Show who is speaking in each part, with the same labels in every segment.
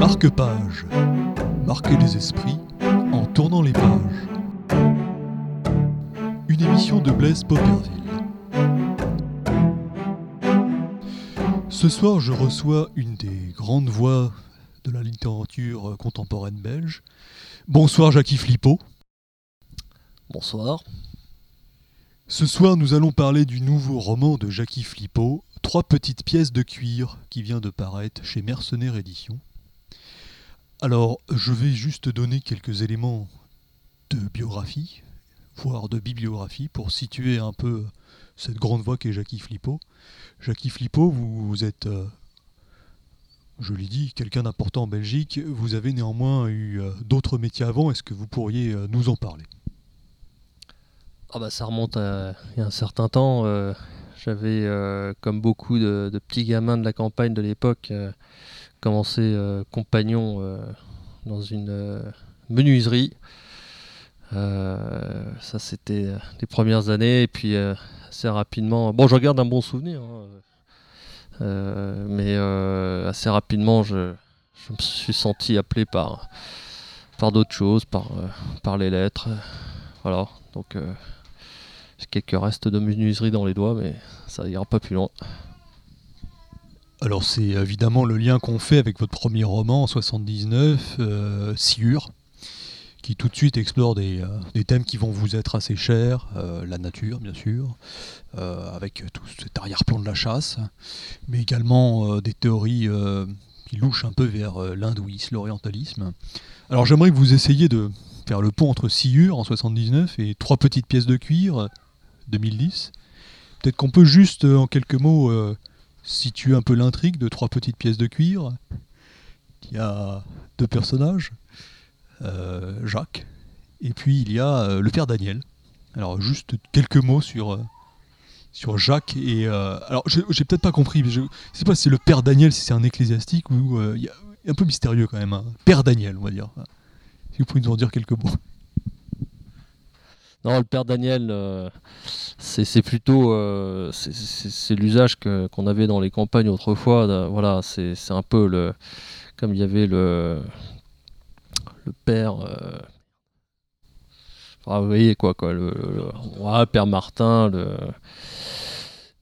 Speaker 1: Marque-page. Marquez les esprits en tournant les pages. Une émission de Blaise Popperville. Ce soir, je reçois une des grandes voix de la littérature contemporaine belge. Bonsoir Jackie Flippo.
Speaker 2: Bonsoir.
Speaker 1: Ce soir, nous allons parler du nouveau roman de Jackie Flippo, Trois petites pièces de cuir, qui vient de paraître chez Mercenaires Éditions. Alors, je vais juste donner quelques éléments de biographie, voire de bibliographie, pour situer un peu cette grande voix qu'est Jackie Flippo. Jackie Flippo, vous, êtes, euh, je l'ai dit, quelqu'un d'important en Belgique. Vous avez néanmoins eu euh, d'autres métiers avant. Est-ce que vous pourriez euh, nous en parler?
Speaker 2: Ah bah, Ça remonte à il y a un certain temps. J'avais, comme beaucoup de, petits gamins de la campagne de l'époque, commencé compagnon dans une menuiserie. ça, c'était les premières années. Et puis, assez rapidement. Bon, je regarde un bon souvenir, hein. euh, mais euh, assez rapidement, je, me suis senti appelé par, par d'autres choses, par, euh, par les lettres. Voilà, donc j'ai quelques restes de menuiserie dans les doigts, mais ça ira pas plus loin.
Speaker 1: Alors c'est évidemment le lien qu'on fait avec votre premier roman en 79, euh, qui tout de suite explore des, euh, thèmes qui vont vous être assez chers, euh, la nature bien sûr, euh, avec tout cet arrière-plan de la chasse, mais également des théories qui louchent un peu vers l'hindouisme, l'orientalisme. Alors j'aimerais que vous essayiez de faire le pont entre Sciure en 79 et Trois petites pièces de cuir 2010. Peut-être qu'on peut juste en quelques mots situer un peu l'intrigue de Trois petites pièces de cuir. Il y a deux personnages, euh, Jacques, et puis il y a euh, le père Daniel. Alors juste quelques mots sur, euh, sur Jacques et alors j'ai peut-être pas compris, mais je sais pas si c'est le père Daniel, si c'est un ecclésiastique ou il y un peu mystérieux quand même. Hein. Père Daniel, on va dire. Si vous pouvez nous en dire quelques mots.
Speaker 2: Non, le père Daniel, c'est plutôt c'est l'usage qu'on avait dans les campagnes autrefois. voilà, c'est un peu le comme il y avait le le père. Euh, vous voyez quoi, quoi, le, père Martin.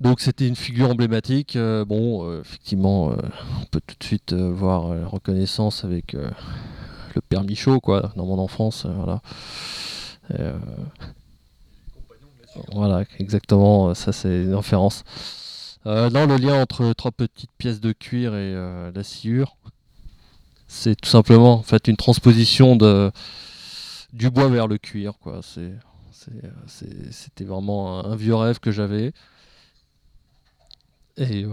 Speaker 2: Donc c'était une figure emblématique. Euh, bon, euh, effectivement, on peut tout de suite voir la reconnaissance avec le père Michaud, quoi, dans mon enfance, voilà. Voilà, exactement. Ça, c'est une référence. non, le lien entre trois petites pièces de cuir et la sciure, c'est tout simplement en fait une transposition de du bois vers le cuir c'est c'était vraiment un, vieux rêve que j'avais et euh,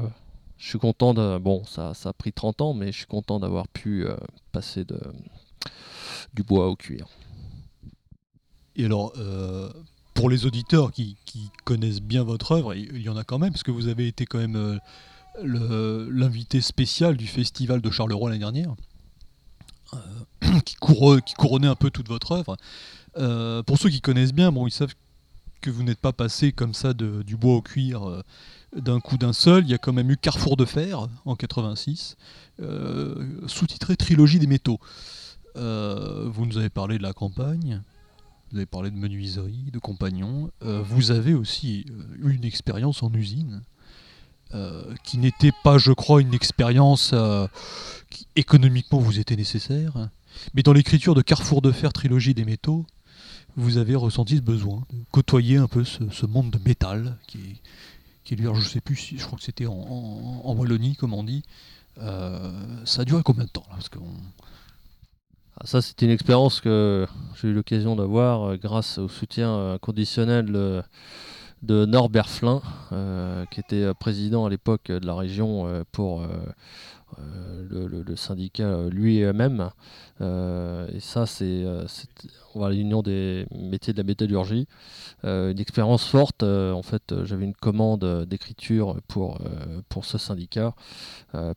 Speaker 2: je suis content de bon ça, ça a pris 30 ans mais je suis content d'avoir pu euh, passer de du bois au cuir
Speaker 1: et alors euh, pour les auditeurs qui, connaissent bien votre œuvre il y en a quand même parce que vous avez été quand même l'invité spécial du festival de Charleroi l'année dernière euh, qui, couronnait un peu toute votre œuvre. Euh, pour ceux qui connaissent bien, bon, ils savent que vous n'êtes pas passé comme ça du bois au cuir euh, d'un coup d'un seul. Il y a quand même eu Carrefour de fer en 86, sous-titré Trilogie des métaux. vous nous avez parlé de la campagne, vous avez parlé de menuiserie, de compagnons. vous avez aussi eu une expérience en usine. qui n'était pas, je crois, une expérience qui économiquement vous était nécessaire. Mais dans l'écriture de Carrefour de fer, trilogie des métaux, vous avez ressenti ce besoin de côtoyer un peu ce, monde de métal qui est, qui est je sais plus si je crois que c'était en, Wallonie comme on dit. Euh, ça a duré combien de temps là? Parce
Speaker 2: ça c'était une expérience que j'ai eu l'occasion d'avoir euh, grâce au soutien conditionnel de Norbert Flin, euh, qui était président à l'époque de la région pour euh, le, syndicat lui-même. Euh, et ça, c'est l'union des métiers de la métallurgie. Euh, une expérience forte. en fait, j'avais une commande d'écriture pour ce syndicat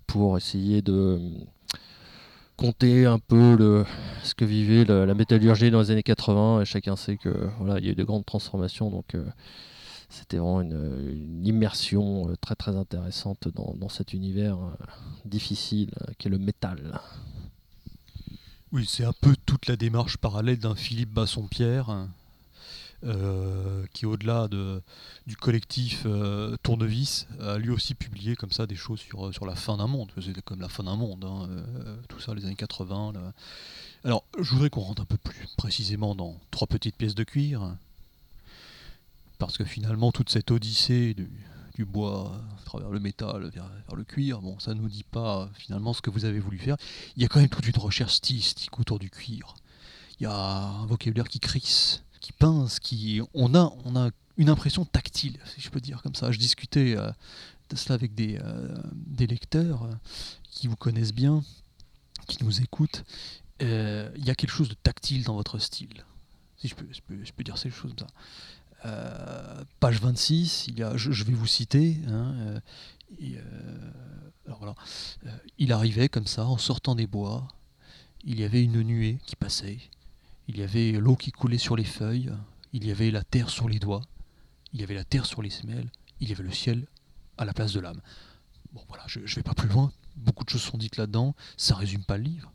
Speaker 2: pour essayer de compter un peu le, ce que vivait la métallurgie dans les années 80 et chacun sait que voilà il y a eu de grandes transformations donc c'était vraiment une, immersion très très intéressante dans, cet univers difficile qui est le métal.
Speaker 1: Oui, c'est un peu toute la démarche parallèle d'un Philippe Bassompierre, euh, qui au-delà de, du collectif euh, Tournevis, a lui aussi publié comme ça des choses sur, sur la fin d'un monde. C'était comme la fin d'un monde, hein, euh, tout ça, les années 80. Alors, je voudrais qu'on rentre un peu plus précisément dans trois petites pièces de cuir, parce que finalement, toute cette odyssée du, bois à travers le métal vers, le cuir. Bon, ça nous dit pas finalement ce que vous avez voulu faire. Il y a quand même toute une recherche stylistique autour du cuir. Il y a un vocabulaire qui crisse, qui pince, qui on a on a une impression tactile, si je peux dire comme ça. Je discutais euh, de cela avec des, euh, lecteurs euh, qui vous connaissent bien, qui nous écoutent. il y a quelque chose de tactile dans votre style, si je peux, je peux, je peux dire ces choses comme ça. Page 26, il a, je, vais vous citer. Hein, alors voilà, il arrivait comme ça, en sortant des bois. Il y avait une nuée qui passait. Il y avait l'eau qui coulait sur les feuilles. Il y avait la terre sur les doigts. Il y avait la terre sur les semelles. Il y avait le ciel à la place de l'âme. Bon voilà, je ne vais pas plus loin. Beaucoup de choses sont dites là-dedans. Ça résume pas le livre.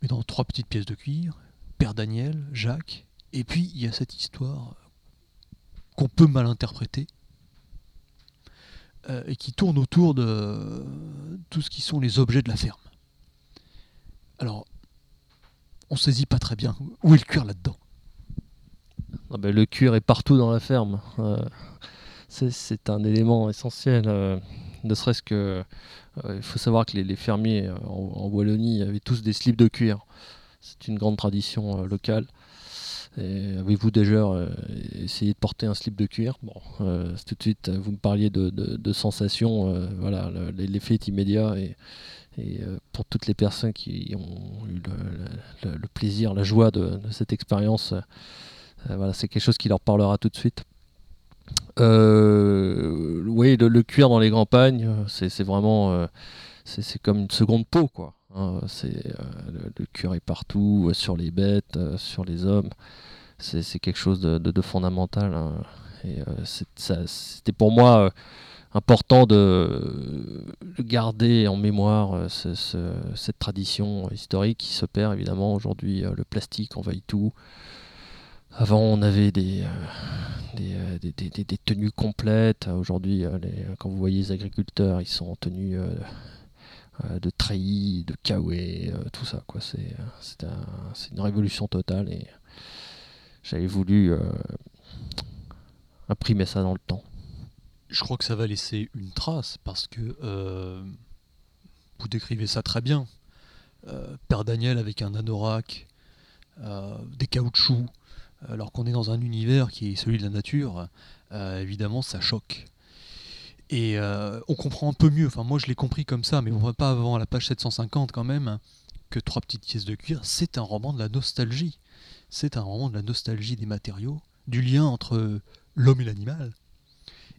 Speaker 1: Mais dans trois petites pièces de cuir, Père Daniel, Jacques, et puis il y a cette histoire qu'on peut mal interpréter euh, et qui tourne autour de tout ce qui sont les objets de la ferme. Alors, on saisit pas très bien où est le cuir là-dedans.
Speaker 2: Ah ben, le cuir est partout dans la ferme. Euh, c'est un élément essentiel. Euh, ne serait-ce que. Il faut savoir que les, fermiers en, Wallonie avaient tous des slips de cuir. C'est une grande tradition locale. Avez-vous déjà euh, essayé de porter un slip de cuir? Bon, euh, tout de suite, vous me parliez de, sensations. Euh, voilà, l'effet est immédiat et, et pour toutes les personnes qui ont eu le, plaisir, la joie de, cette expérience, voilà, c'est quelque chose qui leur parlera tout de suite. oui, le, cuir dans les campagnes, c'est vraiment, c'est comme une seconde peau, quoi. Hein, c'est le, cuir est partout, sur les bêtes, sur les hommes c'est quelque chose de, fondamental. Hein. Et euh, c'était pour moi euh, important de, garder en mémoire euh, cette tradition historique qui se perd évidemment. Aujourd'hui, le plastique envahit tout. Avant, on avait des, des, tenues complètes. Aujourd'hui, quand vous voyez les agriculteurs, ils sont en tenue de treillis, de kawaii, tout ça. C'est une révolution totale. Et j'avais voulu euh, imprimer ça dans le temps.
Speaker 1: Je crois que ça va laisser une trace parce que euh, vous décrivez ça très bien. Euh, Père Daniel avec un anorak, des caoutchoucs, alors qu'on est dans un univers qui est celui de la nature, évidemment ça choque. Et on comprend un peu mieux, enfin moi je l'ai compris comme ça, mais on va pas avant la page 750 quand même, que Trois petites pièces de cuir, c'est un roman de la nostalgie c'est un roman de la nostalgie des matériaux, du lien entre l'homme et l'animal.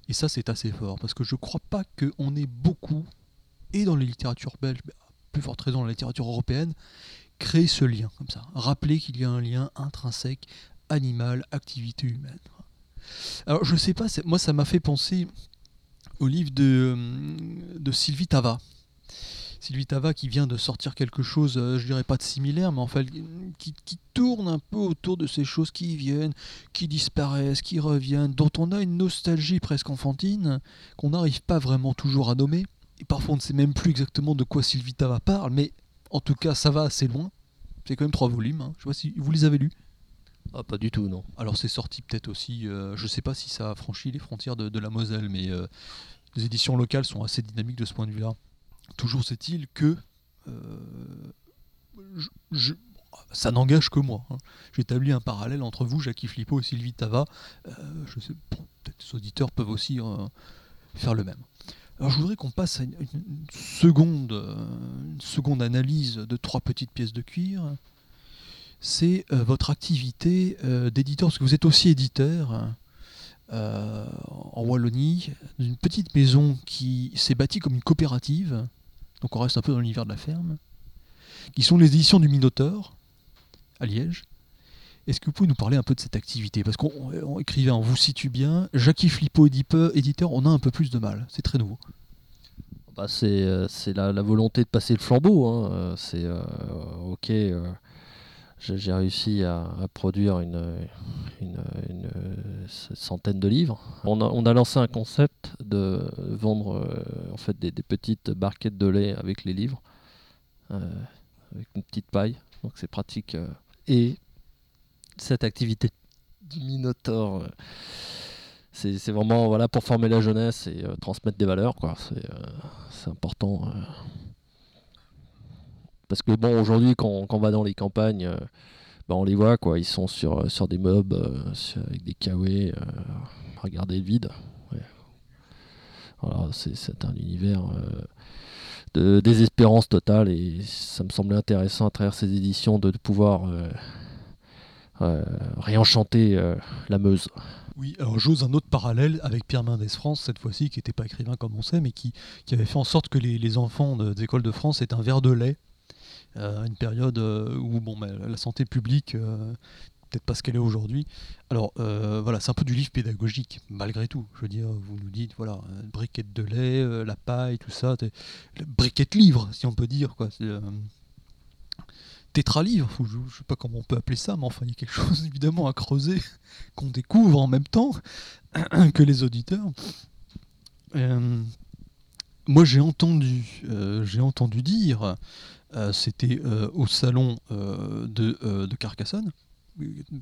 Speaker 1: Et ça, c'est assez fort, parce que je ne crois pas qu'on ait beaucoup, et dans les littératures belges, plus forte raison dans la littérature européenne, créé ce lien comme ça. Rappeler qu'il y a un lien intrinsèque animal, activité humaine. Alors, je sais pas, moi, ça m'a fait penser au livre de, de Sylvie Tava, Sylvie Tava qui vient de sortir quelque chose, euh, je dirais pas de similaire, mais en fait qui, tourne un peu autour de ces choses qui viennent, qui disparaissent, qui reviennent, dont on a une nostalgie presque enfantine, qu'on n'arrive pas vraiment toujours à nommer. Et parfois on ne sait même plus exactement de quoi Sylvie Tava parle, mais en tout cas ça va assez loin. C'est quand même trois volumes, hein. je sais pas si vous les avez lus.
Speaker 2: Ah, pas du tout, non.
Speaker 1: Alors c'est sorti peut-être aussi, euh, je sais pas si ça a franchi les frontières de, la Moselle, mais euh, les éditions locales sont assez dynamiques de ce point de vue-là. Toujours est-il que euh, ça n'engage que moi. Hein. J'établis un parallèle entre vous, Jackie Flippo et Sylvie Tava. Euh, je sais, peut-être les auditeurs peuvent aussi faire le même. Alors je voudrais qu'on passe à une, seconde, une seconde analyse de trois petites pièces de cuir. C'est votre activité d'éditeur, parce que vous êtes aussi éditeur. Euh, en Wallonie, d'une petite maison qui s'est bâtie comme une coopérative, donc on reste un peu dans l'univers de la ferme, qui sont les éditions du Minotaure, à Liège. Est-ce que vous pouvez nous parler un peu de cette activité? Parce qu'on écrivait, on vous situe bien, Jackie Flippo, éditeur, on a un peu plus de mal, c'est très nouveau.
Speaker 2: bah, c'est la, la, volonté de passer le flambeau. Hein. C'est ok j'ai réussi à, produire une, centaine de livres. On a, on a, lancé un concept de vendre euh, en fait des, petites barquettes de lait avec les livres, euh, avec une petite paille, donc c'est pratique. Euh. et cette activité du Minotaur, c'est vraiment voilà, pour former la jeunesse et transmettre des valeurs. C'est important. Parce que bon, aujourd'hui, quand, on va dans les campagnes, euh, bah, on les voit, quoi. Ils sont sur, euh, sur des mobs, euh, avec des kawaii, regarder le vide. C'est un univers de désespérance totale et ça me semblait intéressant à travers ces éditions de, pouvoir réenchanter la Meuse.
Speaker 1: Oui, alors j'ose un autre parallèle avec Pierre Mendès France, cette fois-ci, qui n'était pas écrivain comme on sait, mais qui, avait fait en sorte que les, enfants des écoles de France aient un verre de lait euh, une période euh, où bon, la santé publique euh, peut-être pas ce qu'elle est aujourd'hui. Alors voilà, c'est un peu du livre pédagogique, malgré tout. Je veux dire, vous nous dites, voilà, une de lait, la paille, tout ça, briquette livre, si on peut dire, quoi. Tétra-livre, je, ne sais pas comment on peut appeler ça, mais enfin, il y a quelque chose évidemment à creuser, qu'on découvre en même temps que les auditeurs. moi, j'ai entendu, j'ai entendu dire c'était euh, au salon euh, de, Carcassonne,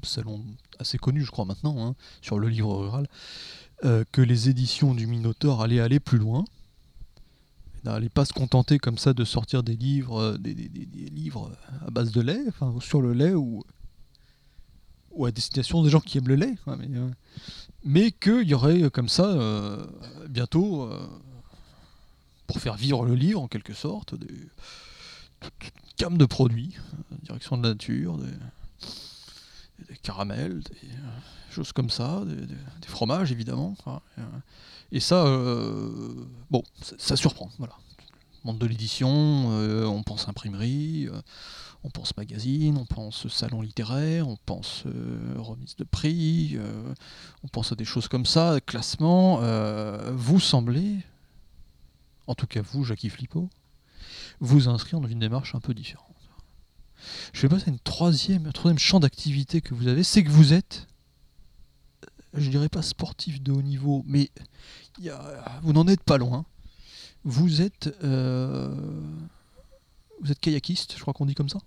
Speaker 1: salon assez connu je crois maintenant, hein, sur le livre rural, que les éditions du Minotaure allaient aller plus loin, n'allaient pas se contenter comme ça de sortir des livres, des, livres à base de lait, enfin sur le lait ou, à destination des gens qui aiment le lait, mais, mais qu'il y aurait comme ça bientôt, pour faire vivre le livre en quelque sorte, des, toute gamme de produits, euh, direction de la nature, des, caramels, des euh, choses comme ça, des, fromages évidemment. Euh, et ça, bon, ça, surprend. Voilà. Monde de l'édition, on pense imprimerie, on pense magazine, on pense salon littéraire, on pense remise de prix, on pense à des choses comme ça, classement. vous semblez, en tout cas vous, Jackie Flippo, vous inscrire dans une démarche un peu différente. Je vais passer à une troisième, un troisième champ d'activité que vous avez, c'est que vous êtes, je dirais pas sportif de haut niveau, mais vous n'en êtes pas loin. Vous êtes, euh, vous êtes kayakiste, je crois qu'on dit comme ça.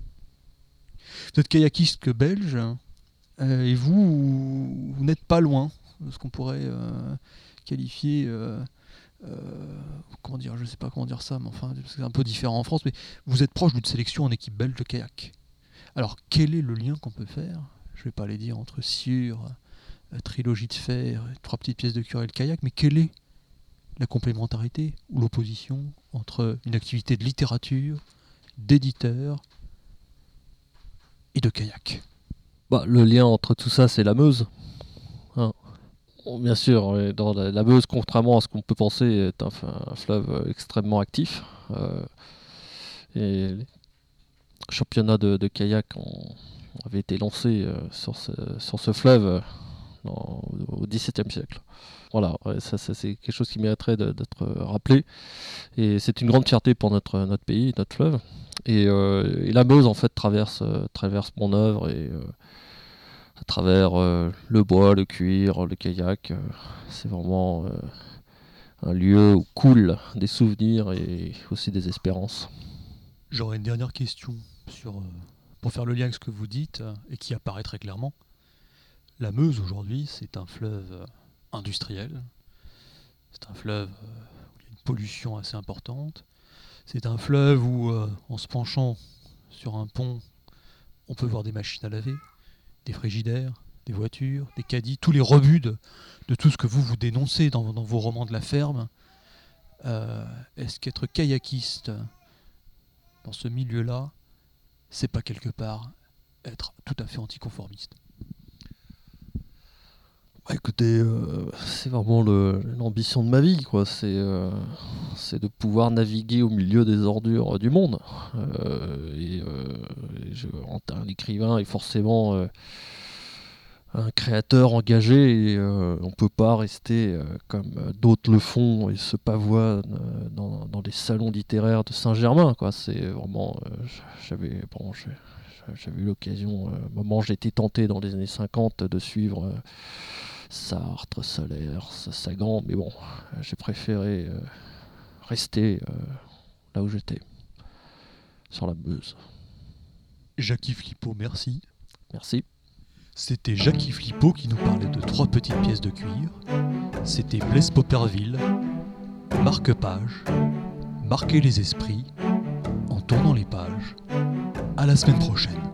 Speaker 1: Vous êtes kayakiste belge, euh, et vous, vous n'êtes pas loin de ce qu'on pourrait euh, qualifier comment dire, je sais pas comment dire ça, mais enfin, c'est un peu différent en France, mais vous êtes proche d'une sélection en équipe belge de kayak. Alors, quel est le lien qu'on peut faire Je vais pas aller dire entre Sur, euh, Trilogie de fer, trois petites pièces de cuir et le kayak, mais quelle est la complémentarité ou l'opposition entre une activité de littérature, d'éditeur et de kayak?
Speaker 2: Bah, Le lien entre tout ça, c'est la Meuse. Hein bien sûr, la, Meuse, contrairement à ce qu'on peut penser, est un, fleuve euh, extrêmement actif. Euh, et les championnats de, kayak ont, avaient été lancés euh, sur, ce, fleuve au XVIIe siècle. Voilà, c'est quelque chose qui mériterait d'être rappelé. Et c'est une grande fierté pour notre, pays, notre fleuve. Et, la Meuse, en fait, traverse, traverse mon œuvre à travers euh, le bois, le cuir, le kayak. Euh, c'est vraiment euh, un lieu où coulent des souvenirs et aussi des espérances.
Speaker 1: J'aurais une dernière question sur, pour faire le lien avec ce que vous dites et qui apparaît très clairement. La Meuse aujourd'hui, c'est un fleuve industriel. C'est un fleuve où il y a une pollution assez importante. C'est un fleuve où, en se penchant sur un pont, on peut voir des machines à laver, des frigidaires, des voitures, des caddies, tous les rebuts de, tout ce que vous vous dénoncez dans, vos romans de la ferme. Euh, est-ce qu'être kayakiste dans ce milieu-là, c'est pas quelque part être tout à fait anticonformiste?
Speaker 2: Écoutez, euh, c'est vraiment l'ambition de ma vie, quoi. Euh, c'est de pouvoir naviguer au milieu des ordures du monde. Euh, et, un écrivain est forcément un créateur engagé et euh, on peut pas rester euh, comme euh, d'autres le font et se pavoinent dans, dans des salons littéraires de Saint-Germain c'est vraiment j'avais bon eu l'occasion un moment été tenté dans les années 50 de suivre Sartre, Solaire, Sagan mais bon j'ai préféré rester là où j'étais sur la Meuse
Speaker 1: Jacques Flippo merci
Speaker 2: merci
Speaker 1: c'était Jackie Flippo qui nous parlait de trois petites pièces de cuir. C'était Blaise Popperville, marque-page, marquer les esprits en tournant les pages. À la semaine prochaine.